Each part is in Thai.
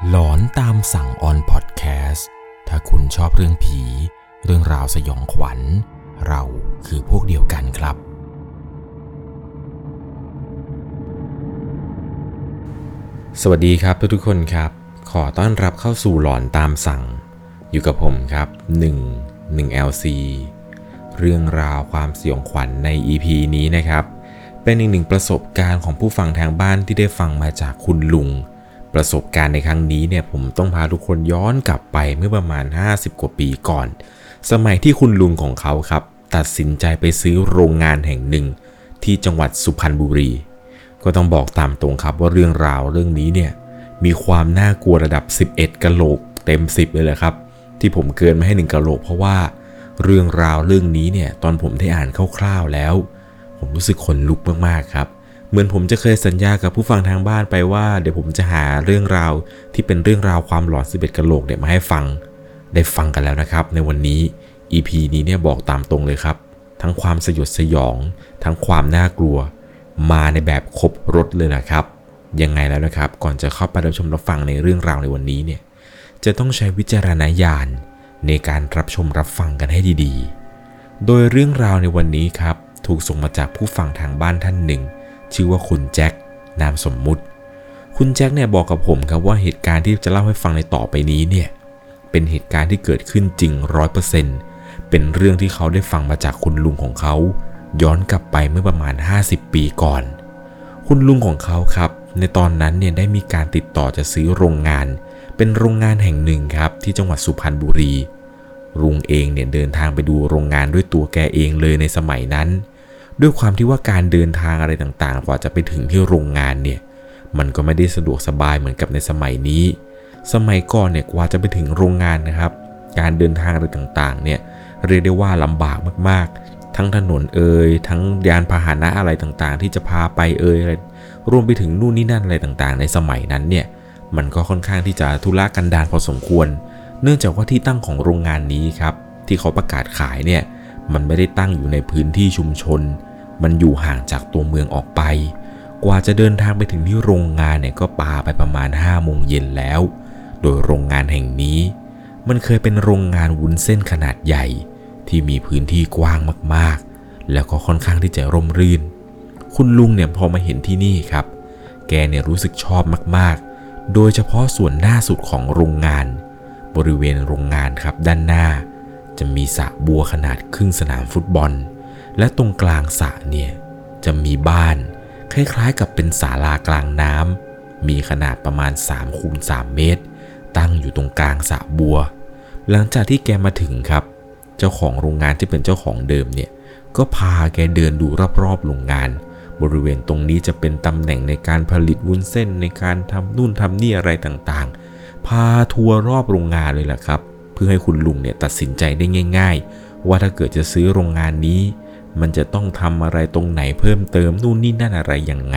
หลอนตามสั่งออนพอดแคสต์ถ้าคุณชอบเรื่องผี เรื่องราวสยองขวัญ เราคือพวกเดียวกันครับ สวัสดีครับทุกๆคนครับ ขอต้อนรับเข้าสู่หลอนตามสั่ง อยู่กับผมครับ 1 1 LC เรื่องราวความสยองขวัญใน EP นี้นะครับ เป็นอีกหนึ่งประสบการณ์ของผู้ฟังทางบ้านที่ได้ฟังมาจากคุณลุง ประสบการณ์ในครั้งนี้เนี่ยผมต้องพาทุกคนย้อนกลับไปเมื่อประมาณ 50 กว่าปีก่อน สมัยที่คุณลุงของเขาครับ ตัดสินใจไปซื้อโรงงานแห่งหนึ่ง ที่จังหวัดสุพรรณบุรี ก็ต้องบอกตามตรงครับว่าเรื่องราวเรื่องนี้เนี่ยมีความน่ากลัวระดับ 11กะโหลกเต็ม 10 เลยแหละครับ ที่ผมเกินมาให้หนึ่งกะโหลกเพราะว่าเรื่องราวเรื่องนี้เนี่ยตอนผมได้อ่านคร่าวๆแล้ว ผมรู้สึกขนลุกมากๆครับ เหมือนผมจะเคยสัญญากับผู้ฟังทางบ้านไปว่า เดี๋ยวผมจะหาเรื่องราวที่เป็นเรื่องราวความหลอน11กะโหลกเนี่ยมาให้ฟัง ได้ฟังกันแล้วนะครับ ในวันนี้ EP นี้เนี่ยบอกตามตรงเลยครับ ทั้งความสยดสยอง ทั้งความน่ากลัว มาในแบบครบรถเลยนะครับ ยังไงแล้วนะครับ ก่อนจะเข้าไปรับชมรับฟังในเรื่องราวในวันนี้เนี่ยจะต้องใช้วิจารณญาณในการรับชมรับฟังกันให้ดีๆ โดยเรื่องราวในวันนี้ครับ ถูกส่งมาจากผู้ฟังทางบ้านท่านหนึ่ง ชื่อว่าคุณแจ็คนามสมมุติ คุณแจ็คเนี่ยบอกกับผมครับว่าเหตุการณ์ที่จะเล่าให้ฟังในต่อไปนี้เนี่ยเป็นเหตุการณ์ที่เกิดขึ้นจริงร้อยเปอร์เซ็นต์เป็นเรื่องที่เขาได้ฟังมาจากคุณลุงของเขา ย้อนกลับไปเมื่อประมาณ 50 ปีก่อน คุณลุงของเขาครับ ในตอนนั้นเนี่ยได้มีการติดต่อจะซื้อโรงงาน เป็นโรงงานแห่งหนึ่งครับที่จังหวัดสุพรรณบุรีลุงเองเนี่ยเดินทางไปดูโรงงานด้วยตัวแกเองเลยในสมัยนั้น ด้วยความที่ว่าการเดินทางอะไรต่างๆ กว่าจะไปถึงที่โรงงานเนี่ย มันก็ไม่ได้สะดวกสบายเหมือนกับในสมัยนี้ สมัยก่อนเนี่ยกว่าจะไปถึงโรงงานนะครับ การเดินทางอะไรต่างๆ เนี่ยเรียกได้ว่าลำบากมากๆ ทั้งถนนเอ่ยทั้งยานพาหนะอะไรต่างๆ ที่จะพาไปเอ่ยอะไรรวมไปถึงนู่นนี่นั่นอะไรต่างๆ ในสมัยนั้นเนี่ย มันก็ค่อนข้างที่จะทุรกันดารพอสมควร เนื่องจากว่าที่ตั้งของโรงงานนี้ครับ ที่เขาประกาศขายเนี่ย มันไม่ได้ตั้งอยู่ในพื้นที่ชุมชน มันอยู่ห่างจากตัวเมืองออกไป กว่าจะเดินทางไปถึงที่โรงงานเนี่ยก็ปาไปประมาณ5โมงเย็นแล้ว โดยโรงงานแห่งนี้ มันเคยเป็นโรงงานวุ้นเส้นขนาดใหญ่ ที่มีพื้นที่กว้างมากๆ แล้วก็ค่อนข้างที่จะร่มรื่น คุณลุงเนี่ยพอมาเห็นที่นี่ครับ แกเนี่ยรู้สึกชอบมากๆ โดยเฉพาะส่วนหน้าสุดของโรงงาน บริเวณโรงงานครับด้านหน้า จะมีสระบัวขนาดครึ่งสนามฟุตบอล และตรงกลางสระเนี่ยจะมีบ้าน คล้ายๆกับเป็นศาลากลางน้ำมีขนาดประมาณ3คูณ3เมตร ตั้งอยู่ตรงกลางสระบัว หลังจากที่แกมาถึงครับ เจ้าของโรงงานที่เป็นเจ้าของเดิมเนี่ยก็พาแกเดินดูรอบๆโรงงาน บริเวณตรงนี้จะเป็นตำแหน่งในการผลิตวุ้นเส้นในการทำนู่นทำนี่อะไรต่างๆ พาทัวร์รอบโรงงานเลยแหละครับ พื่อให้คุณลุงเนี่ยตัดสินใจได้ง่าย ๆ ว่าถ้าเกิดจะซื้อโรงงานนี้ มันจะต้องทำอะไรตรงไหนเพิ่มเติมนู่นนี่นั่นอะไรยังไง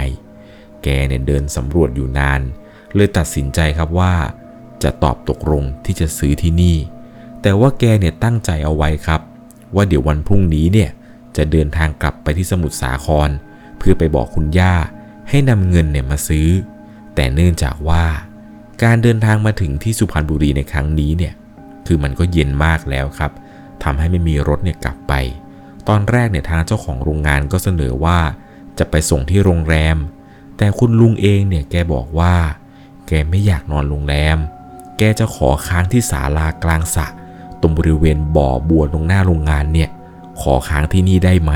แกเนี่ยเดินสำรวจอยู่นาน เลยตัดสินใจครับว่า จะตอบตกลงที่จะซื้อที่นี่ แต่ว่าแกเนี่ยตั้งใจเอาไว้ครับ ว่าเดี๋ยววันพรุ่งนี้เนี่ยจะเดินทางกลับไปที่สมุทรสาคร เพื่อไปบอกคุณย่า ให้นำเงินเนี่ยมาซื้อ แต่เนื่องจากว่า การเดินทางมาถึงที่สุพรรณบุรีในครั้งนี้เนี่ย คือมันก็เย็นมากแล้วครับทำให้ไม่มีรถเนี่ยกลับไป ตอนแรกเนี่ยทางเจ้าของโรงงานก็เสนอว่า จะไปส่งที่โรงแรม แต่คุณลุงเองเนี่ยแกบอกว่า แกไม่อยากนอนโรงแรม แกจะขอค้างที่ศาลากลางสระตรงบริเวณบ่อบัวตรงหน้าโรงงานเนี่ย ขอค้างที่นี่ได้ไหม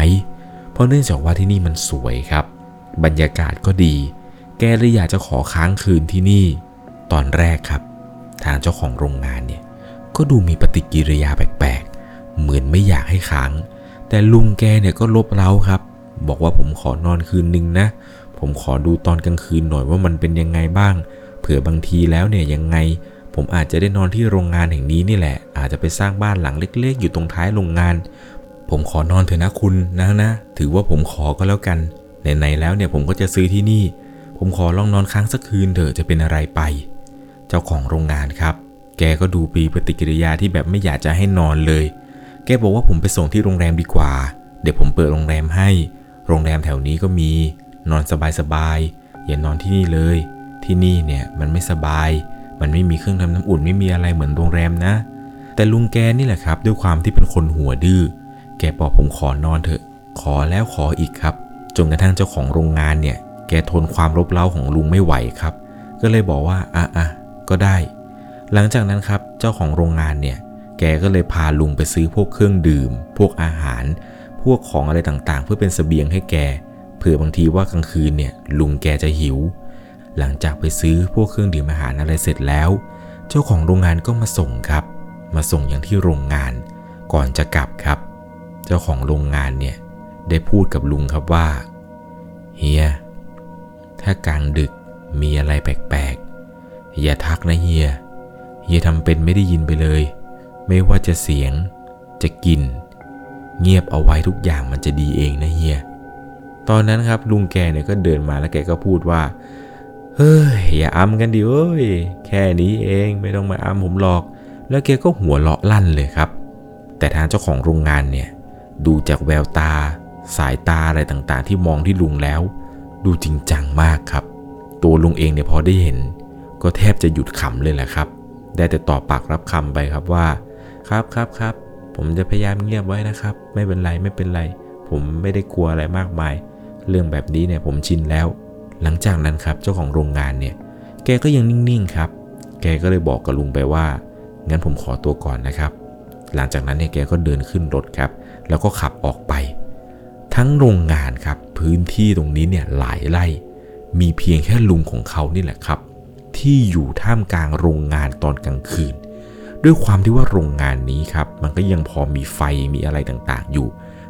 เพราะเนื่องจากว่าที่นี่มันสวยครับ บรรยากาศก็ดี แกเลยอยากจะขอค้างคืนที่นี่ ตอนแรกครับ ทางเจ้าของโรงงานเนี่ย ก็ดูมีปฏิกิริยาแปลกๆ เหมือนไม่อยากให้ค้างแต่ลุงแกเนี่ยก็ลบเล้าครับ บอกว่าผมขอนอนคืนนึงนะ ผมขอดูตอนกลางคืนหน่อยว่ามันเป็นยังไงบ้าง เผื่อบางทีแล้วเนี่ยยังไง ผมอาจจะได้นอนที่โรงงานแห่งนี้นี่แหละ อาจจะไปสร้างบ้านหลังเล็ก ๆ อยู่ตรงท้ายโรงงาน ผมขอนอนเถอะนะคุณนะนะ ถือว่าผมขอก็แล้วกัน ไหนๆแล้วเนี่ยผมก็จะซื้อที่นี่ ผมขอลองนอนค้างสักคืนเถอะจะเป็นอะไรไป เจ้าของโรงงานครับ แกก็ดูปีปฏิกิริยาที่แบบไม่อยากจะให้นอนเลย แกบอกว่าผมไปส่งที่โรงแรมดีกว่า เดี๋ยวผมเปิดโรงแรมให้ โรงแรมแถวนี้ก็มี นอนสบายๆ อย่านอนที่นี่เลย ที่นี่เนี่ยมันไม่สบาย มันไม่มีเครื่องทำน้ำอุ่นไม่มีอะไรเหมือนโรงแรมนะ แต่ลุงแกนี่แหละครับ ด้วยความที่เป็นคนหัวดื้อ แกบอกผมขอนอนเถอะ ขอแล้วขออีกครับ จนกระทั่งเจ้าของโรงงานเนี่ย แกทนความรบเร้าของลุงไม่ไหวครับ ก็เลยบอกว่าอะอะก็ได้ หลังจากนั้นครับเจ้าของโรงงานเนี่ยแกก็เลยพาลุงไปซื้อพวกเครื่องดื่ม พวกอาหาร พวกของอะไรต่างๆ เพื่อเป็นเสบียงให้แกเผื่อบางทีว่ากลางคืนเนี่ยลุงแกจะหิว หลังจากไปซื้อพวกเครื่องดื่มอาหารอะไรเสร็จแล้ว เจ้าของโรงงานก็มาส่งครับ มาส่งอย่างที่โรงงาน ก่อนจะกลับครับ เจ้าของโรงงานเนี่ยได้พูดกับลุงครับว่าเฮียถ้ากลางดึกมีอะไรแปลกๆอย่าทักนะเฮีย เฮียทำเป็นไม่ได้ยินไปเลย ไม่ว่าจะเสียง จะกลิ่น เงียบเอาไว้ทุกอย่างมันจะดีเองนะเฮีย ตอนนั้นครับลุงแกเนี่ยก็เดินมาแล้วแกก็พูดว่า เฮ้ย อย่าอ้ำกันดิเอ้ย แค่นี้เองไม่ต้องมาอ้ำผมหรอก แล้วแกก็หัวเราะลั่นเลยครับ แต่ทางเจ้าของโรงงานเนี่ย ดูจากแววตา สายตาอะไรต่างๆ ที่มองที่ลุงแล้ว ดูจริงจังมากครับ ตัวลุงเองเนี่ยพอได้เห็น ก็แทบจะหยุดขำเลยแหละครับ ได้แต่ตอบปากรับคำไปครับว่า ครับครับครับผมจะพยายามเงียบไว้นะครับ ไม่เป็นไรไม่เป็นไร ผมไม่ได้กลัวอะไรมากมาย เรื่องแบบนี้เนี่ยผมชินแล้ว หลังจากนั้นครับเจ้าของโรงงานเนี่ย แกก็ยังนิ่งๆครับ แกก็เลยบอกกับลุงไปว่า งั้นผมขอตัวก่อนนะครับ หลังจากนั้นเนี่ยแกก็เดินขึ้นรถครับ แล้วก็ขับออกไป ทั้งโรงงานครับพื้นที่ตรงนี้เนี่ยหลายไร่ มีเพียงแค่ลุงของเขานี่แหละครับ ที่อยู่ท่ามกลางโรงงานตอนกลางคืน ด้วยความที่ว่าโรงงานนี้ครับ มันก็ยังพอมีไฟมีอะไรต่างๆ อยู่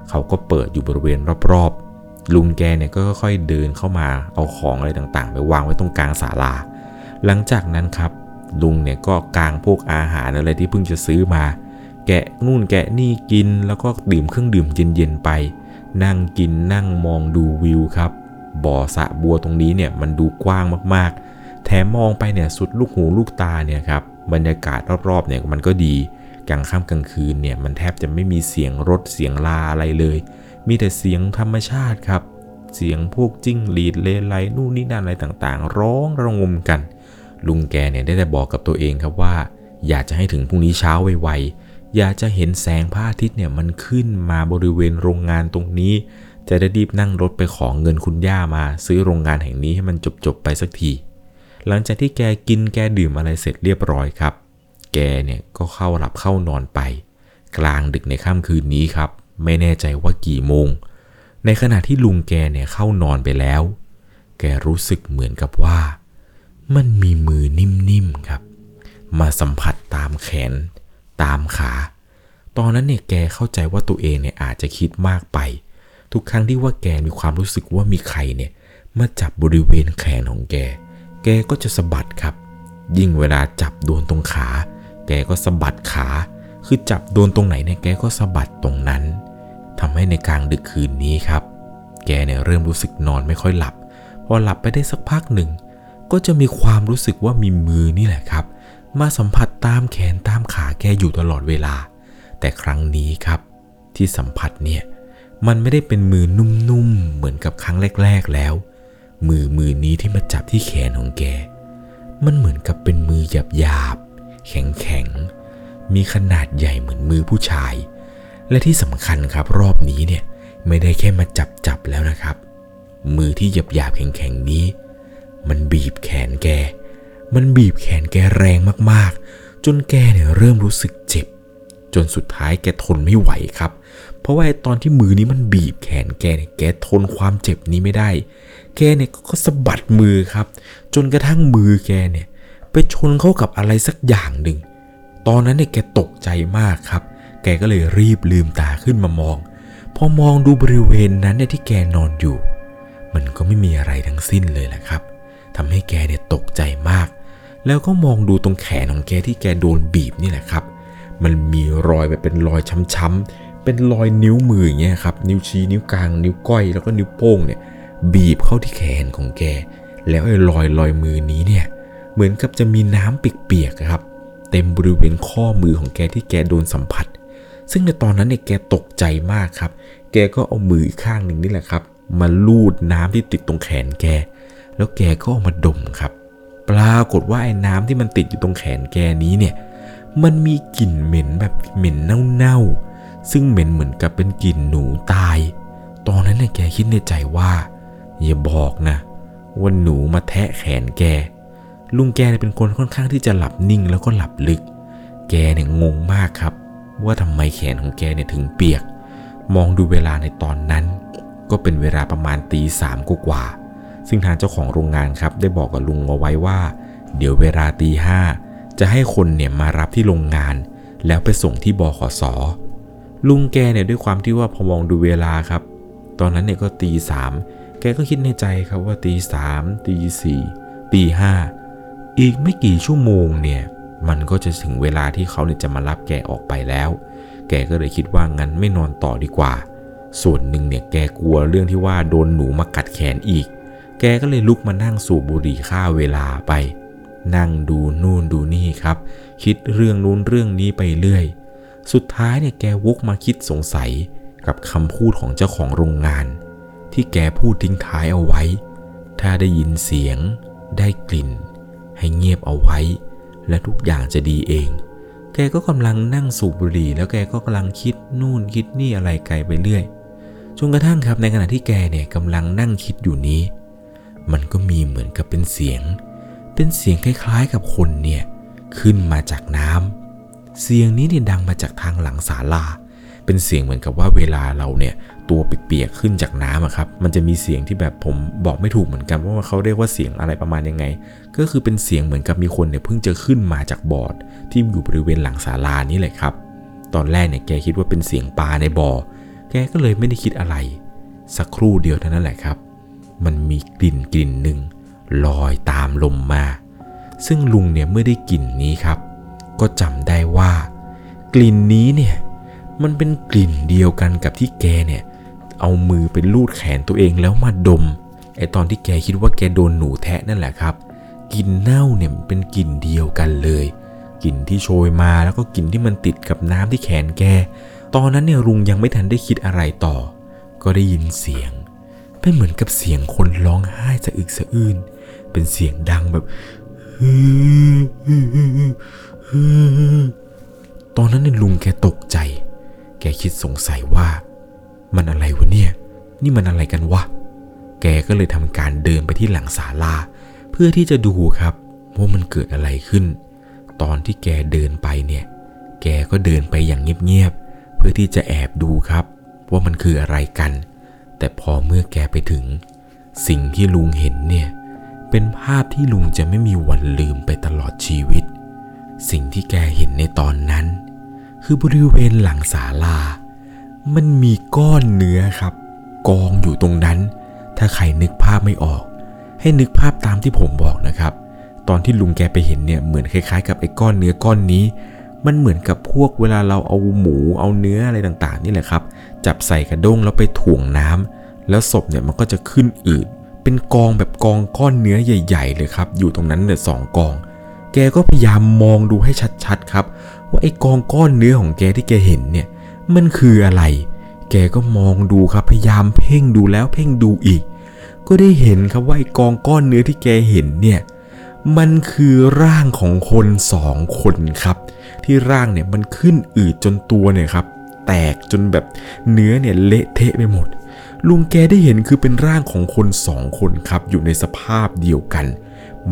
เขาก็เปิดอยู่บริเวณรอบๆ ลุงแกเนี่ยก็ค่อยๆเดินเข้ามาเอาของอะไรต่างๆ ไปวางไว้ตรงกลางศาลา หลังจากนั้นครับ ลุงเนี่ยก็กางพวกอาหารอะไรที่เพิ่งจะซื้อมา แกะนู่นแกะนี่กินแล้วก็ดื่มเครื่องดื่มเย็นๆไป นั่งกินนั่งมองดูวิวครับบ่อสะบัวตรงนี้เนี่ยมันดูกว้างมากๆ แถมมองไปเนี่ยสุดลูกหูลูกตาเนี่ยครับบรรยากาศรอบๆเนี่ยมันก็ดีกลางค่ำกลางคืนเนี่ยมันแทบจะไม่มีเสียงรถเสียงลาอะไรเลย มีแต่เสียงธรรมชาติครับ เสียงพวกจิ้งหรีดเลไลนู่นนี่นั่นอะไรต่างๆ ร้องระงมกัน ลุงแกเนี่ยได้แต่บอกกับตัวเองครับว่า อยากจะให้ถึงพรุ่งนี้เช้าไวๆอยากจะเห็นแสงพระอาทิตย์เนี่ยมันขึ้นมาบริเวณโรงงานตรงนี้ จะได้รีบนั่งรถไปขอเงินคุณย่ามา ซื้อโรงงานแห่งนี้ให้มันจบๆไปสักที หลังจากที่แกกินแกดื่มอะไรเสร็จเรียบร้อยครับ แกเนี่ยก็เข้าหลับเข้านอนไป กลางดึกในค่ำคืนนี้ครับ ไม่แน่ใจว่ากี่โมง ในขณะที่ลุงแกเนี่ยเข้านอนไปแล้ว แกรู้สึกเหมือนกับว่า มันมีมือนิ่มๆครับ มาสัมผัสตามแขน ตามขา ตอนนั้นเนี่ยแกเข้าใจว่าตัวเองเนี่ยอาจจะคิดมากไป ทุกครั้งที่ว่าแกมีความรู้สึกว่ามีใครเนี่ยมาจับบริเวณแขนของแก แกก็จะสะบัดครับ ยิ่งเวลาจับโดนตรงขา แกก็สะบัดขา คือจับโดนตรงไหนเนี่ยแกก็สะบัดตรงนั้นทำให้ในกลางดึกคืนนี้ครับ แกเนี่ยเริ่มรู้สึกนอนไม่ค่อยหลับ พอหลับไปได้สักพักหนึ่ง ก็จะมีความรู้สึกว่ามีมือนี่แหละครับ มาสัมผัสตามแขนตามขาแกอยู่ตลอดเวลา แต่ครั้งนี้ครับ ที่สัมผัสเนี่ยมันไม่ได้เป็นมือนุ่มๆเหมือนกับครั้งแรก ๆแล้ว มือมือนี้ที่มาจับที่แขนของแก มันเหมือนกับเป็นมือหยาบๆแข็งๆมีขนาดใหญ่เหมือนมือผู้ชาย และที่สำคัญครับรอบนี้เนี่ยไม่ได้แค่มาจับจับแล้วนะครับ มือที่หยาบหยาบๆแข็งนี้ มันบีบแขนแก มันบีบแขนแกแรงมากๆ จนแกเนี่ยเริ่มรู้สึกเจ็บ จนสุดท้ายแกทนไม่ไหวครับ เพราะว่าไอตอนที่มือนี้มันบีบแขนแกเนี่ยแกทนความเจ็บนี้ไม่ได้ แกเนี่ยก็สะบัดมือครับ จนกระทั่งมือแกเนี่ย ไปชนเข้ากับอะไรสักอย่างหนึ่ง ตอนนั้นเนี่ยแกตกใจมากครับ แกก็เลยรีบลืมตาขึ้นมามอง พอมองดูบริเวณนั้นเนี่ยที่แกนอนอยู่ มันก็ไม่มีอะไรทั้งสิ้นเลยแหละครับทำให้แกเนี่ยตกใจมาก แล้วก็มองดูตรงแขนของแกที่แกโดนบีบนี่แหละครับ มันมีรอยแบบเป็นรอยช้ำๆ เป็นรอยนิ้วมืออย่างเงี้ยครับ นิ้วชี้นิ้วกลางนิ้วก้อยแล้วก็นิ้วโป้งเนี่ย บีบเข้าที่แขนของแก แล้วไอ้รอยรอยมือนี้เนี่ย เหมือนกับจะมีน้ำเปียกๆครับ เต็มบริเวณข้อมือของแกที่แกโดนสัมผัส ซึ่งในตอนนั้นเนี่ยแกตกใจมากครับ แกก็เอามืออีกข้างหนึ่งนี่แหละครับ มาลูดน้ำที่ติดตรงแขนแก แล้วแกก็เอามาดมครับ ปรากฏว่าไอ้น้ำที่มันติดอยู่ตรงแขนแกนี้เนี่ย มันมีกลิ่นเหม็นแบบเหม็นเน่าๆ ซึ่งเหม็นเหมือนกับเป็นกลิ่นหนูตาย ตอนนั้นเนี่ยแกคิดในใจว่าอย่าบอกนะว่าหนูมาแทะแขนแก ลุงแกเป็นคนค่อนข้างที่จะหลับนิ่งแล้วก็หลับลึก แกเนี่ยงงมากครับ ว่าทำไมแขนของแกเนี่ยถึงเปียก มองดูเวลาในตอนนั้น ก็เป็นเวลาประมาณตีสามกว่า ซึ่งทางเจ้าของโรงงานครับ ได้บอกกับลุงเอาไว้ว่า เดี๋ยวเวลาตีห้าจะให้คนเนี่ยมารับที่โรงงาน แล้วไปส่งที่บขส ลุงแกเนี่ยด้วยความที่ว่าพอมองดูเวลาครับ ตอนนั้นเนี่ยก็ตีสามแกก็คิดในใจครับว่าตีสามตีสี่ตีห้าอีกไม่กี่ชั่วโมงเนี่ยมันก็จะถึงเวลาที่เขาเนี่ยจะมารับแกออกไปแล้ว แกก็เลยคิดว่างั้นไม่นอนต่อดีกว่า ส่วนหนึ่งเนี่ยแกกลัวเรื่องที่ว่าโดนหนูมากัดแขนอีก แกก็เลยลุกมานั่งสูบบุหรี่ฆ่าเวลาไป นั่งดูนู่นดูนี่ครับ คิดเรื่องนู้นเรื่องนี้ไปเรื่อย สุดท้ายเนี่ยแกวกมาคิดสงสัยกับคำพูดของเจ้าของโรงงาน ที่แกพูดทิ้งท้ายเอาไว้ ถ้าได้ยินเสียง ได้กลิ่น ให้เงียบเอาไว้ และทุกอย่างจะดีเอง แกก็กำลังนั่งสูบบุหรี่ แล้วแกก็กำลังคิดนู่นคิดนี่อะไรไกลไปเรื่อยจนกระทั่งครับในขณะที่แกเนี่ยกำลังนั่งคิดอยู่นี้ มันก็มีเหมือนกับเป็นเสียง เป็นเสียงคล้ายๆกับคนเนี่ยขึ้นมาจากน้ำ เสียงนี้เนี่ยดังมาจากทางหลังศาลา เป็นเสียงเหมือนกับว่าเวลาเราเนี่ยตัวเปียกๆขึ้นจากน้ำอะครับ มันจะมีเสียงที่แบบผมบอกไม่ถูกเหมือนกันว่าเขาเรียกว่าเสียงอะไรประมาณยังไง ก็คือเป็นเสียงเหมือนกับมีคนเนี่ยเพิ่งจะขึ้นมาจากบอร์ดที่อยู่บริเวณหลังศาลานี่แหละครับ ตอนแรกเนี่ยแกคิดว่าเป็นเสียงปลาในบ่อ แกก็เลยไม่ได้คิดอะไร สักครู่เดียวเท่านั้นแหละครับ มันมีกลิ่นกลิ่นหนึ่งลอยตามลมมา ซึ่งลุงเนี่ยเมื่อได้กลิ่นนี้ครับ ก็จำได้ว่า กลิ่นนี้เนี่ยมันเป็นกลิ่นเดียวกันกับที่แกเนี่ยเอามือไปลูดแขนตัวเองแล้วมาดมไอตอนที่แกคิดว่าแกโดนหนูแทะนั่นแหละครับกลิ่นเน่าเนี่ยเป็นกลิ่นเดียวกันเลยกลิ่นที่โชยมาแล้วก็กลิ่นที่มันติดกับน้ำที่แขนแก ตอนนั้นเนี่ยลุงยังไม่ทันได้คิดอะไรต่อ ก็ได้ยินเสียงเป็นเหมือนกับเสียงคนร้องไห้สะอึกสะอื้นเป็นเสียงดังแบบ ตอนนั้นเนี่ยลุงแกตกใจ แกคิดสงสัยว่า มันอะไรวะเนี่ย นี่มันอะไรกันวะ แกก็เลยทำการเดินไปที่หลังศาลา เพื่อที่จะดูครับว่ามันเกิดอะไรขึ้น ตอนที่แกเดินไปเนี่ย แกก็เดินไปอย่างเงียบๆ เพื่อที่จะแอบดูครับ ว่ามันคืออะไรกัน แต่พอเมื่อแกไปถึง สิ่งที่ลุงเห็นเนี่ย เป็นภาพที่ลุงจะไม่มีวันลืมไปตลอดชีวิต สิ่งที่แกเห็นในตอนนั้น คือบริเวณหลังศาลา มันมีก้อนเนื้อครับ กองอยู่ตรงนั้น ถ้าใครนึกภาพไม่ออก ให้นึกภาพตามที่ผมบอกนะครับ ตอนที่ลุงแกไปเห็นเนี่ยเหมือนคล้ายๆ กับไอ้ก้อนเนื้อก้อนนี้ มันเหมือนกับพวกเวลาเราเอาหมูเอาเนื้ออะไรต่างๆ นี่แหละครับ จับใส่กระด้งแล้วไปถ่วงน้ำแล้วศพเนี่ยมันก็จะขึ้นอืดเป็นกองแบบกองก้อนเนื้อใหญ่ ๆ เลยครับ อยู่ตรงนั้นเนี่ยสองกอง แกก็พยายามมองดูให้ชัดๆครับ ว่าไอ้กองก้อนเนื้อของแกที่แกเห็นเนี่ย มันคืออะไร แกก็มองดูครับพยายามเพ่งดูแล้วเพ่งดูอีก ก็ได้เห็นครับว่าไอ้กองก้อนเนื้อที่แกเห็นเนี่ยมันคือร่างของคนสองคนครับ ที่ร่างเนี่ยมันขึ้นอืดจนตัวเนี่ยครับ แตกจนแบบเนื้อเนี่ยเละเทะไปหมดลุงแกได้เห็นคือเป็นร่างของคนสองคนครับ อยู่ในสภาพเดียวกัน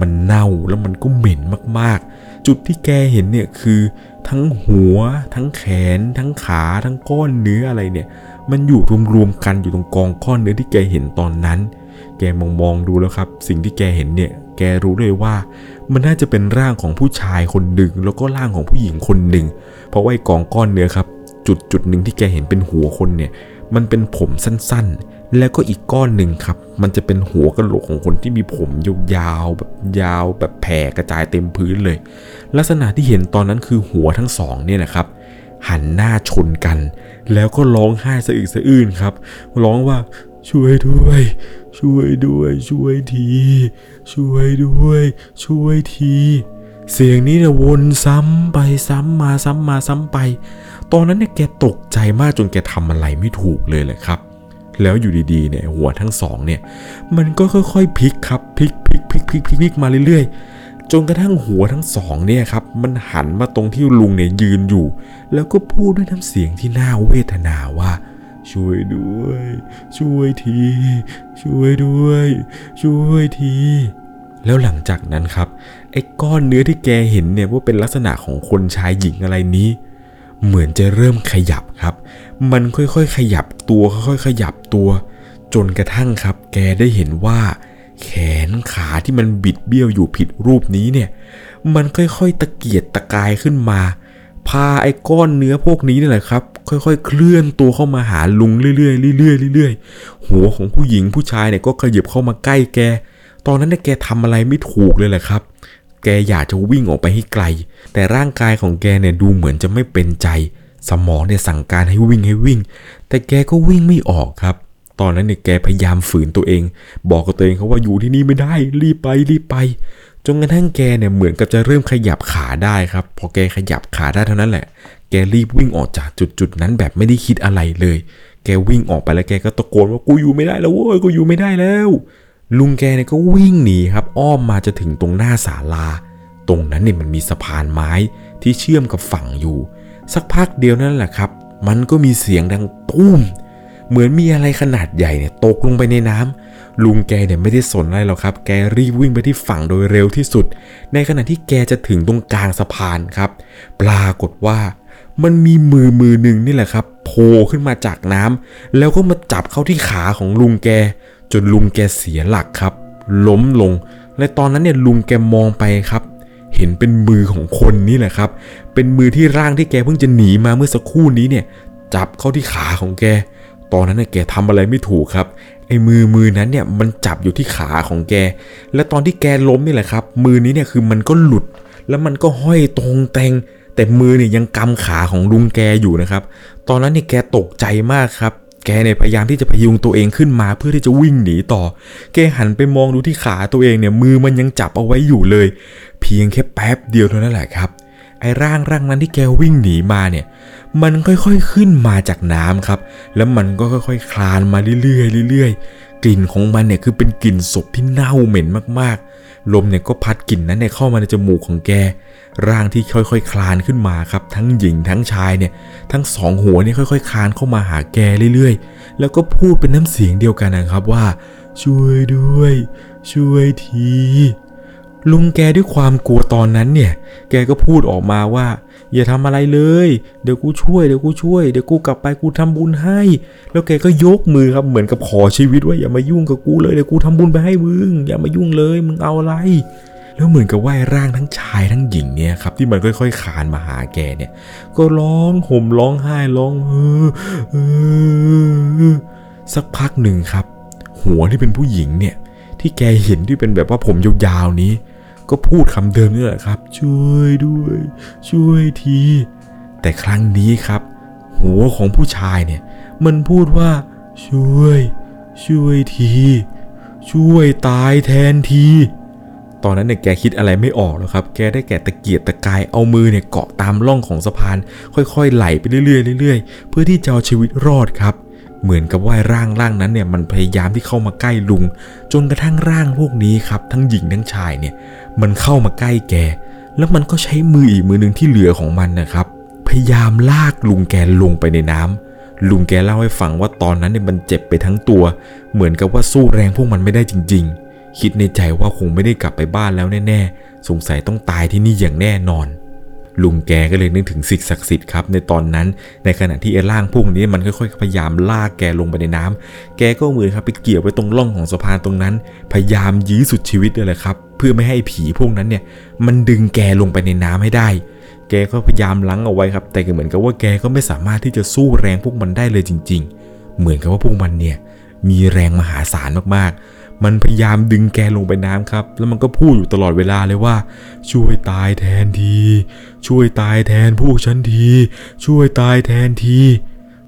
มันเน่าแล้วมันก็เหม็นมากๆ จุดที่แกเห็นเนี่ยคือทั้งหัว ทั้งแขน ทั้งขา ทั้งก้อนเนื้ออะไรเนี่ย มันอยู่รวมๆกันอยู่ตรงกองก้อนเนื้อที่แกเห็นตอนนั้น แกมองมองๆดูแล้วครับ สิ่งที่แกเห็นเนี่ย แกรู้เลยว่า มันน่าจะเป็นร่างของผู้ชายคนหนึ่งแล้วก็ร่างของผู้หญิงคนหนึ่ง เพราะว่าไอ้กองก้อนเนื้อครับ จุดจุดหนึ่งที่แกเห็นเป็นหัวคนเนี่ย มันเป็นผมสั้นๆ แล้วก็อีกก้อนหนึ่งครับ มันจะเป็นหัวกระโหลกของคนที่มีผมยาวๆแบบยาวแบบแผ่กระจายเต็มพื้นเลย ลักษณะที่เห็นตอนนั้นคือหัวทั้งสองเนี่ยนะครับ หันหน้าชนกัน แล้วก็ร้องไห้สะอึกสะอื้นครับ ร้องว่าช่วยด้วย ช่วยด้วย ช่วยที ช่วยด้วย ช่วยที เสียงนี้เนี่ยวนซ้ำไปซ้ำมาซ้ำมาซ้ำไป ตอนนั้นเนี่ยแกตกใจมากจนแกทำอะไรไม่ถูกเลยแหละครับ แล้วอยู่ดีๆเนี่ยหัวทั้งสองเนี่ยมันก็ค่อยๆพลิกครับพลิกพลิกพลิกพลิกพลิกพลิกมาเรื่อยๆ จนกระทั่งหัวทั้งสองเนี่ยครับมันหันมาตรงที่ลุงเนี่ยยืนอยู่ แล้วก็พูดด้วยน้ำเสียงที่น่าเวทนาว่าช่วยด้วย ช่วยที ช่วยด้วย ช่วยที แล้วหลังจากนั้นครับ ไอ้ก้อนเนื้อที่แกเห็นเนี่ยว่าเป็นลักษณะของคนชายหญิงอะไรนี้ เหมือนจะเริ่มขยับครับ มันค่อยๆขยับตัวค่อยๆขยับตัว จนกระทั่งครับ แกได้เห็นว่า แขนขาที่มันบิดเบี้ยวอยู่ผิดรูปนี้เนี่ย มันค่อยๆตะเกียกตะกายขึ้นมา พาไอ้ก้อนเนื้อพวกนี้นี่แหละครับ ค่อยๆ เคลื่อนตัวเข้ามาหาลุงเรื่อยๆเรื่อยๆเรื่อยๆ หัวของผู้หญิงผู้ชายเนี่ยก็ขยับเข้ามาใกล้แก ตอนนั้นเนี่ยแกทำอะไรไม่ถูกเลยแหละครับ แกอยากจะวิ่งออกไปให้ไกล แต่ร่างกายของแกเนี่ยดูเหมือนจะไม่เป็นใจ สมองเนี่ยสั่งการให้วิ่งให้วิ่ง แต่แกก็วิ่งไม่ออกครับ ตอนนั้นเนี่ยแกพยายามฝืนตัวเอง บอกกับตัวเองเขาว่าอยู่ที่นี่ไม่ได้ รีบไปรีบไป จนกระทั่งแกเนี่ยเหมือนกับจะเริ่มขยับขาได้ครับ พอแกขยับขาได้เท่านั้นแหละ แกรีบวิ่งออกจากจุดจุดๆนั้นแบบไม่ได้คิดอะไรเลย แกวิ่งออกไปแล้วแกก็ตะโกนว่ากูอยู่ไม่ได้แล้วเว้ย กูอยู่ไม่ได้แล้ว ลุงแกเนี่ยก็วิ่งหนีครับ อ้อมมาจะถึงตรงหน้าศาลา ตรงนั้นเนี่ยมันมีสะพานไม้ที่เชื่อมกับฝั่งอยู่ สักพักเดียวนั่นแหละครับ มันก็มีเสียงดังตุ้ม เหมือนมีอะไรขนาดใหญ่เนี่ยตกลงไปในน้ำลุงแกเนี่ยไม่ได้สนอะไรหรอกครับ แกรีบวิ่งไปที่ฝั่งโดยเร็วที่สุด ในขณะที่แกจะถึงตรงกลางสะพานครับ ปรากฏว่ามันมีมือมือหนึ่งนี่แหละครับโผล่ขึ้นมาจากน้ำแล้วก็มาจับเข้าที่ขาของลุงแก จนลุงแกเสียหลักครับ ล้มลงและตอนนั้นเนี่ยลุงแกมองไปครับ เห็นเป็นมือของคนนี่แหละครับ เป็นมือที่ร่างที่แกเพิ่งจะหนีมาเมื่อสักครู่นี้เนี่ย จับเข้าที่ขาของแก ตอนนั้นเนี่ยแกทำอะไรไม่ถูกครับไอ้มือมือนั้นเนี่ยมันจับอยู่ที่ขาของแก และตอนที่แกล้มนี่แหละครับ มือนี้เนี่ยคือมันก็หลุด แล้วมันก็ห้อยตรงแตงแต่มือเนี่ยยังกำขาของลุงแกอยู่นะครับ ตอนนั้นเนี่ยแกตกใจมากครับ แกเนี่ยพยายามที่จะพยุงตัวเองขึ้นมาเพื่อที่จะวิ่งหนีต่อ แกหันไปมองดูที่ขาตัวเองเนี่ยมือมันยังจับเอาไว้อยู่เลย เพียงแค่แป๊บเดียวเท่านั้นแหละครับไอ้ร่างร่างนั้นที่แกวิ่งหนีมาเนี่ย มันค่อยๆขึ้นมาจากน้ำครับ แล้วมันก็ค่อยๆคลานมาเรื่อยๆเรื่อยๆ กลิ่นของมันเนี่ยคือเป็นกลิ่นศพที่เน่าเหม็นมากๆ ลมเนี่ยก็พัดกลิ่นนั้นเนี่ยเข้ามาในจมูกของแก ร่างที่ค่อยๆคลานขึ้นมาครับ ทั้งหญิงทั้งชายเนี่ย ทั้งสองหัวเนี่ยค่อยๆคลานเข้ามาหาแกเรื่อยๆ แล้วก็พูดเป็นน้ำเสียงเดียวกันนะครับว่า ช่วยด้วย ช่วยทีลุงแกด้วยความกลัวตอนนั้นเนี่ย แกก็พูดออกมาว่า อย่าทำอะไรเลย เดี๋ยวกูช่วยเดี๋ยวกูช่วยเดี๋ยวกูกลับไปกูทำบุญให้ แล้วแกก็ยกมือครับเหมือนกับขอชีวิตว่าอย่ามายุ่งกับกูเลยเดี๋ยวกูทำบุญไปให้มึง อย่ามายุ่งเลยมึงเอาอะไร แล้วเหมือนกับว่าไอ้ร่างทั้งชายทั้งหญิงเนี่ยครับที่มันค่อย ๆ คานมาหาแกเนี่ย ก็ร้องห่มร้องไห้ร้องเออเออสักพักหนึ่งครับ หัวที่เป็นผู้หญิงเนี่ย ที่แกเห็นที่เป็นแบบว่าผมยาวๆนี้ ก็พูดคำเดิมนี่แหละครับ ช่วยด้วย ช่วยที แต่ครั้งนี้ครับ หัวของผู้ชายเนี่ย มันพูดว่า ช่วย ช่วยที ช่วยตายแทนที ตอนนั้นเนี่ยแกคิดอะไรไม่ออกแล้วครับ แกได้แก่ตะเกียกตะกายเอามือเนี่ยเกาะตามร่องของสะพาน ค่อยๆไหลไปเรื่อยๆเรื่อยๆ เพื่อที่จะเอาชีวิตรอดครับ เหมือนกับว่าร่างร่างนั้นเนี่ยมันพยายามที่เข้ามาใกล้ลุง จนกระทั่งร่างพวกนี้ครับ ทั้งหญิงทั้งชายเนี่ย มันเข้ามาใกล้แก แล้วมันก็ใช้มืออีกมือหนึ่งที่เหลือของมันนะครับ พยายามลากลุงแกลงไปในน้ำลุงแกเล่าให้ฟังว่าตอนนั้นเนี่ยมันเจ็บไปทั้งตัว เหมือนกับว่าสู้แรงพวกมันไม่ได้จริง ๆ คิดในใจว่าคงไม่ได้กลับไปบ้านแล้วแน่ๆสงสัยต้องตายที่นี่อย่างแน่นอน ลุงแกก็เลยนึกถึงสิ่งศักดิ์สิทธิ์ครับในตอนนั้น ในขณะที่ไอ้ร่างพวกนี้มันค่อยๆพยายามลากแกลงไปในน้ำแกก็เอามือครับไปเกี่ยวไว้ตรงร่องของสะพานตรงนั้น พยายามยื้อสุดชีวิตเลยแหละครับ เพื่อไม่ให้ผีพวกนั้นเนี่ย มันดึงแกลงไปในน้ำให้ได้ แกก็พยายามลังเอาไว้ครับ แต่ก็เหมือนกับว่าแกก็ไม่สามารถที่จะสู้แรงพวกมันได้เลยจริง ๆ เหมือนกับว่าพวกมันเนี่ยมีแรงมหาศาลมากๆ มันพยายามดึงแกลงไปน้ำครับ แล้วมันก็พูดอยู่ตลอดเวลาเลยว่า ช่วยตายแทนที ช่วยตายแทนพวกฉันที ช่วยตายแทนที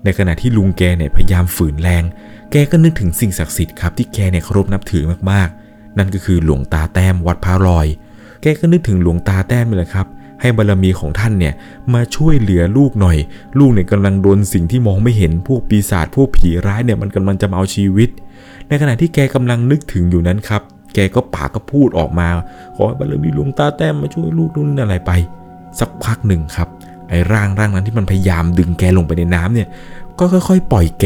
ในขณะที่ลุงแกเนี่ยพยายามฝืนแรง แกก็นึกถึงสิ่งศักดิ์สิทธิ์ครับที่แกเนี่ยเคารพนับถือมากๆ นั่นก็คือหลวงตาแต้มวัดพระลอย แกก็นึกถึงหลวงตาแต้มนี่แหละครับ ให้บารมีของท่านเนี่ยมาช่วยเหลือลูกหน่อย ลูกเนี่ยกำลังโดนสิ่งที่มองไม่เห็นพวกปีศาจพวกผีร้ายเนี่ยมันกำลังจะมาเอาชีวิต ในขณะที่แกกำลังนึกถึงอยู่นั้นครับ แกก็ปากก็พูดออกมา ขอให้บารมีหลวงตาแต้มมาช่วยลูกนู่นอะไรไป สักพักหนึ่งครับ ไอ้ร่างร่างนั้นที่มันพยายามดึงแกลงไปในน้ำเนี่ย ก็ค่อยๆ ปล่อยแก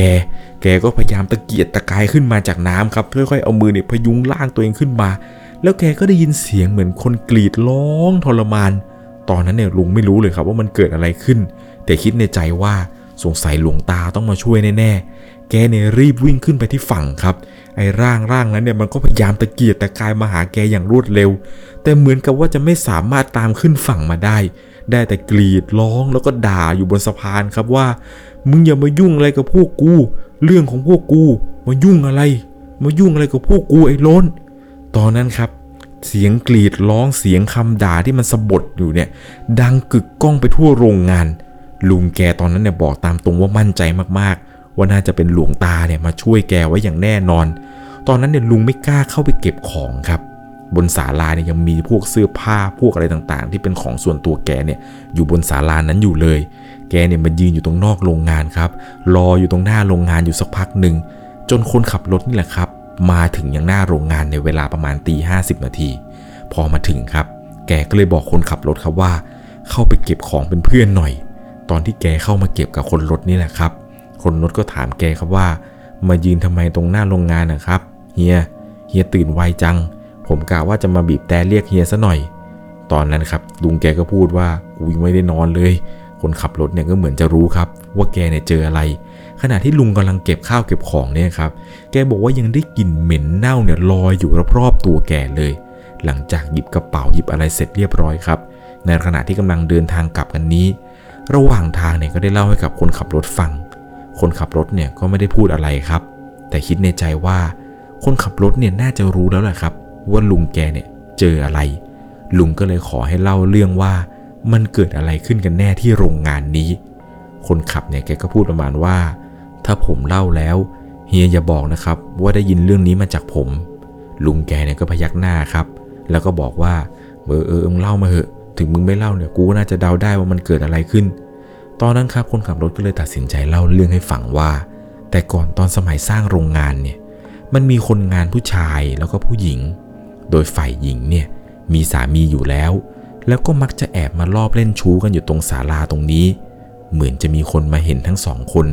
แกก็พยายามตะเกียกตะกายขึ้นมาจากน้ำครับ ค่อยๆ เอามือเนี่ยพยุงร่างตัวเองขึ้นมา แล้วแกก็ได้ยินเสียงเหมือนคนกรีดร้องทรมาน ตอนนั้นเนี่ยลุงไม่รู้เลยครับว่ามันเกิดอะไรขึ้น แต่คิดในใจว่าสงสัยหลวงตาต้องมาช่วยแน่ๆ แกเนี่ยรีบวิ่งขึ้นไปที่ฝั่งครับ ไอ้ร่างร่างนั้นเนี่ยมันก็พยายามตะเกียกตะกายมาหาแกอย่างรวดเร็ว แต่เหมือนกับว่าจะไม่สามารถตามขึ้นฝั่งมาได้ ได้แต่กรีดร้องแล้วก็ด่าอยู่บนสะพานครับว่า มึงอย่ามายุ่งอะไรกับพวกกู เรื่องของพวกกู มายุ่งอะไร มายุ่งอะไรกับพวกกูไอ้ล้น ตอนนั้นครับเสียงกรีดร้องเสียงคำด่าที่มันสะบดอยู่เนี่ย ดังกึกก้องไปทั่วโรงงาน ลุงแกตอนนั้นเนี่ยบอกตามตรงว่ามั่นใจมากๆ ว่าน่าจะเป็นหลวงตาเนี่ยมาช่วยแกไว้อย่างแน่นอน ตอนนั้นเนี่ยลุงไม่กล้าเข้าไปเก็บของครับ บนศาลาเนี่ยยังมีพวกเสื้อผ้าพวกอะไรต่างๆ ที่เป็นของส่วนตัวแกเนี่ยอยู่บนศาลานั้นอยู่เลย แกเนี่ยมันยืนอยู่ตรงนอกโรงงานครับ รออยู่ตรงหน้าโรงงานอยู่สักพักหนึ่งจนคนขับรถนี่แหละครับ มาถึงยังหน้าโรงงานในเวลาประมาณตีห้นาที พอมาถึงครับ แกก็เลยบอกคนขับรถครับว่า เข้าไปเก็บของเป็นเพื่อนหน่อย ตอนที่แกเข้ามาเก็บกับคนรถนี่แหละครับ คนรถก็ถามแกครับว่า มายืนทำไมตรงหน้าโรงงานนะครับเฮียเฮียตื่นไวจัง ผมกะว่าจะมาบีบแต่เรียกเฮียซะหน่อย ตอนนั้นครับลุงแกก็พูดว่ากูยังไม่ได้นอนเลย คนขับรถเนี่ยก็เหมือนจะรู้ครับ ว่าแกเนี่ยเจออะไร ขณะที่ลุงกำลังเก็บข้าวเก็บของเนี่ยครับ แกบอกว่ายังได้กลิ่นเหม็นเน่าเนี่ยลอยอยู่รอบๆตัวแกเลย หลังจากหยิบกระเป๋าหยิบอะไรเสร็จเรียบร้อยครับ ในขณะที่กำลังเดินทางกลับกันนี้ ระหว่างทางเนี่ยก็ได้เล่าให้กับคนขับรถฟัง คนขับรถเนี่ยก็ไม่ได้พูดอะไรครับ แต่คิดในใจว่า คนขับรถเนี่ยน่าจะรู้แล้วแหละครับ ว่าลุงแกเนี่ยเจออะไร ลุงก็เลยขอให้เล่าเรื่องว่ามันเกิดอะไรขึ้นกันแน่ที่โรงงานนี้ คนขับเนี่ยแกก็พูดประมาณว่า ถ้าผมเล่าแล้วเฮียอย่าบอกนะครับ ว่าได้ยินเรื่องนี้มาจากผม ลุงแกเนี่ยก็พยักหน้าครับ แล้วก็บอกว่าเออเออมึงเล่ามาเหอะ ถึงมึงไม่เล่าเนี่ยกูน่าจะเดาได้ว่ามันเกิดอะไรขึ้น ตอนนั้นครับคนขับรถก็เลยตัดสินใจเล่าเรื่องให้ฟังว่า แต่ก่อนตอนสมัยสร้างโรงงานเนี่ยมันมีคนงานผู้ชายแล้วก็ผู้หญิง โดยฝ่ายหญิงเนี่ยมีสามีอยู่แล้ว แล้วก็มักจะแอบมาลอบเล่นชู้กันอยู่ตรงศาลาตรงนี้ เหมือนจะมีคนมาเห็นทั้งสองคน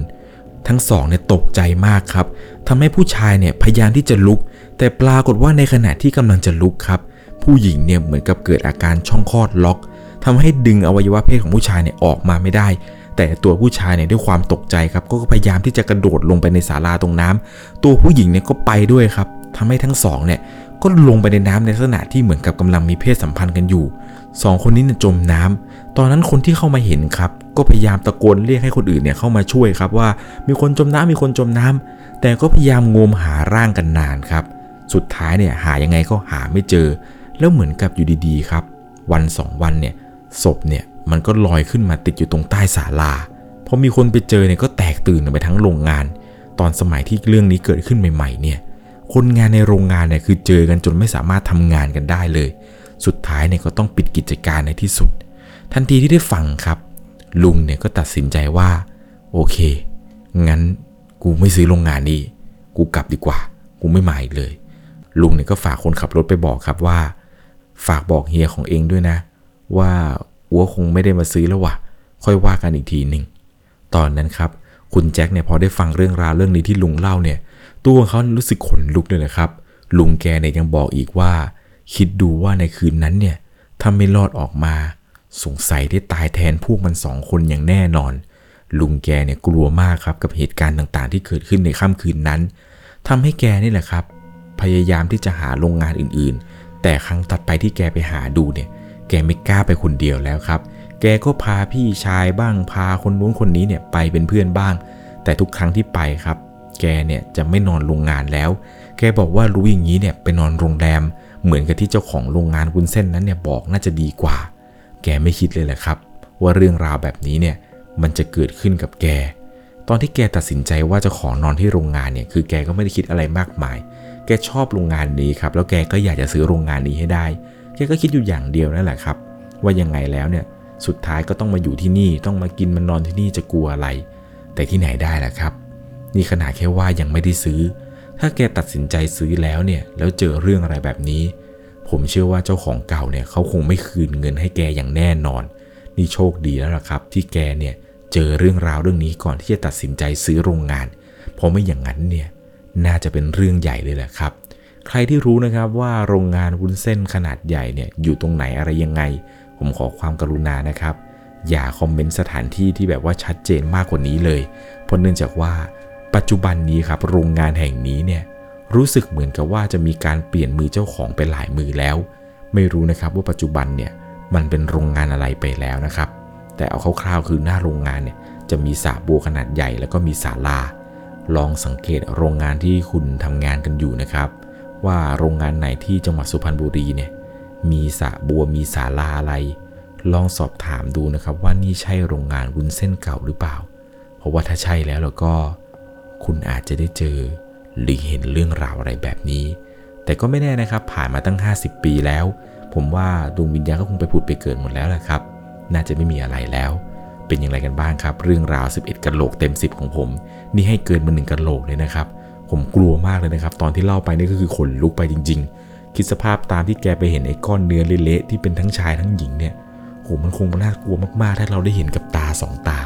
ทั้งสองเนี่ยตกใจมากครับทำให้ผู้ชายเนี่ยพยายามที่จะลุก แต่ปรากฏว่าในขณะที่กำลังจะลุกครับ ผู้หญิงเนี่ยเหมือนกับเกิดอาการช่องคลอดล็อกทำให้ดึงอวัยวะเพศของผู้ชายเนี่ยออกมาไม่ได้ แต่ตัวผู้ชายเนี่ยด้วยความตกใจครับก็พยายามที่จะกระโดดลงไปในศาลาตรงน้ำตัวผู้หญิงเนี่ยก็ไปด้วยครับทำให้ทั้งสองเนี่ยก็ลงไปในน้ำในลักษณะที่เหมือนกับกำลังมีเพศสัมพันธ์กันอยู่สองคนนี้เนี่ยจมน้ำตอนนั้นคนที่เข้ามาเห็นครับ ก็พยายามตะโกนเรียกให้คนอื่นเนี่ยเข้ามาช่วยครับว่ามีคนจมน้ำมีคนจมน้ำแต่ก็พยายามงมหาร่างกันนานครับ สุดท้ายเนี่ยหายังไงก็หาไม่เจอ แล้วเหมือนกับอยู่ดีๆครับ วันสองวันเนี่ยศพเนี่ย มันก็ลอยขึ้นมาติดอยู่ตรงใต้ศาลาพอมีคนไปเจอเนี่ยก็แตกตื่นไปทั้งโรงงาน ตอนสมัยที่เรื่องนี้เกิดขึ้นใหม่ๆเนี่ย คนงานในโรงงานเนี่ยคือเจอกันจนไม่สามารถทำงานกันได้เลย สุดท้ายเนี่ยก็ต้องปิดกิจการในที่สุด ทันทีที่ได้ฟังครับ ลุงเนี่ยก็ตัดสินใจว่า โอเค งั้นกูไม่ซื้อโรงงานนี้กูกลับดีกว่า กูไม่มาอีกเลย ลุงเนี่ยก็ฝากคนขับรถไปบอกครับว่า ฝากบอกเฮียของเองด้วยนะ ว่า อัวคงไม่ได้มาซื้อแล้ววะค่อยว่ากันอีกทีหนึ่งตอนนั้นครับ คุณแจ็คเนี่ยพอได้ฟังเรื่องราวเรื่องนี้ที่ลุงเล่าเนี่ย ตัวเขารู้สึกขนลุกเลยนะครับ ลุงแกเนี่ยยังบอกอีกว่า คิดดูว่าในคืนนั้นเนี่ยถ้าไม่รอดออกมา สงสัยได้ตายแทนพวกมันสองคนอย่างแน่นอน ลุงแกเนี่ยกลัวมากครับกับเหตุการณ์ต่างๆ ที่เกิดขึ้นในค่ำคืนนั้นทำให้แกนี่แหละครับ พยายามที่จะหาโรงงานอื่นๆ แต่ครั้งตัดไปที่แกไปหาดูเนี่ย แกไม่กล้าไปคนเดียวแล้วครับ แกก็พาพี่ชายบ้างพาคนนู้นคนนี้เนี่ยไปเป็นเพื่อนบ้าง แต่ทุกครั้งที่ไปครับ แกเนี่ยจะไม่นอนโรงงานแล้ว แกบอกว่ารู้อย่างนี้เนี่ยไปนอนโรงแรม เหมือนกับที่เจ้าของโรงงานวุ้นเส้นนั้นเนี่ยบอกน่าจะดีกว่า แกไม่คิดเลยแหละครับ ว่าเรื่องราวแบบนี้เนี่ยมันจะเกิดขึ้นกับแก ตอนที่แกตัดสินใจว่าจะขอนอนที่โรงงานเนี่ยคือแกก็ไม่ได้คิดอะไรมากมาย แกชอบโรงงานนี้ครับ แล้วแกก็อยากจะซื้อโรงงานนี้ให้ได้ กก็คิดอยู่อย่างเดียวนั่นแหละครับ ว่ายังไงแล้วเนี่ยสุดท้ายก็ต้องมาอยู่ที่นี่ต้องมากินมานอนที่นี่จะกลัวอะไร แต่ที่ไหนได้ล่ะครับ นี่ขนาดแค่ว่ายังไม่ได้ซื้อ ถ้าแกตัดสินใจซื้อแล้วเนี่ยแล้วเจอเรื่องอะไรแบบนี้ ผมเชื่อว่าเจ้าของเก่าเนี่ยเขาคงไม่คืนเงินให้แกอย่างแน่นอน นี่โชคดีแล้วล่ะครับ ที่แกเนี่ยเจอเรื่องราวเรื่องนี้ก่อนที่จะตัดสินใจซื้อโรงงาน เพราะไม่อย่างนั้นเนี่ยน่าจะเป็นเรื่องใหญ่เลยแหละครับ ใครที่รู้นะครับว่าโรงงานวุ้นเส้นขนาดใหญ่เนี่ยอยู่ตรงไหนอะไรยังไง ผมขอความกรุณานะครับ อย่าคอมเมนต์สถานที่ที่แบบว่าชัดเจนมากกว่านี้เลย เพราะเนื่องจากว่าปัจจุบันนี้ครับโรงงานแห่งนี้เนี่ยรู้สึกเหมือนกับว่าจะมีการเปลี่ยนมือเจ้าของไปหลายมือแล้ว ไม่รู้นะครับว่าปัจจุบันเนี่ยมันเป็นโรงงานอะไรไปแล้วนะครับ แต่เอาคร่าวๆคือหน้าโรงงานเนี่ยจะมีสระบัวขนาดใหญ่แล้วก็มีศาลา ลองสังเกตโรงงานที่คุณทำงานกันอยู่นะครับ ว่าโรงงานไหนที่จังหวัดสุพรรณบุรีเนี่ยมีสระบัวมีศาลาอะไร ลองสอบถามดูนะครับว่านี่ใช่โรงงานวุ้นเส้นเก่าหรือเปล่า เพราะว่าถ้าใช่แล้วแล้วก็ คุณอาจจะได้เจอหรือเห็นเรื่องราวอะไรแบบนี้ แต่ก็ไม่แน่นะครับผ่านมาตั้ง 50 ปีแล้ว ผมว่าดวงวิญญาณก็คงไปผุดไปเกิดหมดแล้วแหละครับ น่าจะไม่มีอะไรแล้ว เป็นอย่างไรกันบ้างครับ เรื่องราว 11กะโหลกเต็ม 10 ของผม นี่ให้เกินมาหนึ่งกะโหลกเลยนะครับ ผมกลัวมากเลยนะครับ ตอนที่เล่าไปนี่ก็คือขนลุกไปจริง ๆ คิดสภาพตามที่แกไปเห็นไอ้ก้อนเนื้อเละๆที่เป็นทั้งชายทั้งหญิงเนี่ยโหมันคงน่ากลัวมากๆ ถ้าเราได้เห็นกับตาสองตา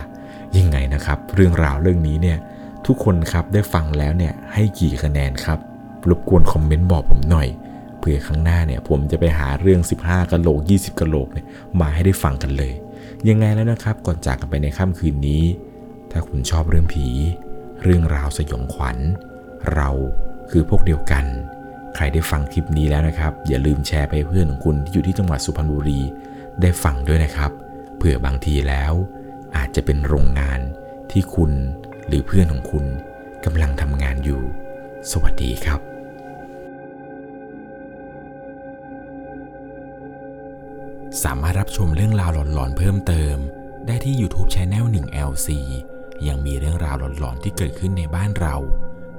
ยังไงนะครับ เรื่องราวเรื่องนี้เนี่ยทุกคนครับได้ฟังแล้วเนี่ยให้กี่คะแนนครับรบกวนคอมเมนต์บอกผมหน่อยเผื่อครั้งหน้าเนี่ยผมจะไปหาเรื่อง 15กะโหลก 20กะโหลกเนี่ยมาให้ได้ฟังกันเลย ยังไงแล้วนะครับก่อนจากกันไปในค่ำคืนนี้ ถ้าคุณชอบเรื่องผี เรื่องราวสยองขวัญ เราคือพวกเดียวกัน ใครได้ฟังคลิปนี้แล้วนะครับ อย่าลืมแชร์ไปเพื่อนของคุณที่อยู่ที่จังหวัดสุพรรณบุรี ได้ฟังด้วยนะครับ เผื่อบางทีแล้ว อาจจะเป็นโรงงานที่คุณหรือเพื่อนของคุณกำลังทำงานอยู่ สวัสดีครับสามารถรับชมเรื่องราวหลอนๆเพิ่มเติม ได้ที่ YouTube Channel 1 LC ยังมีเรื่องราวหลอนๆที่เกิดขึ้นในบ้านเรา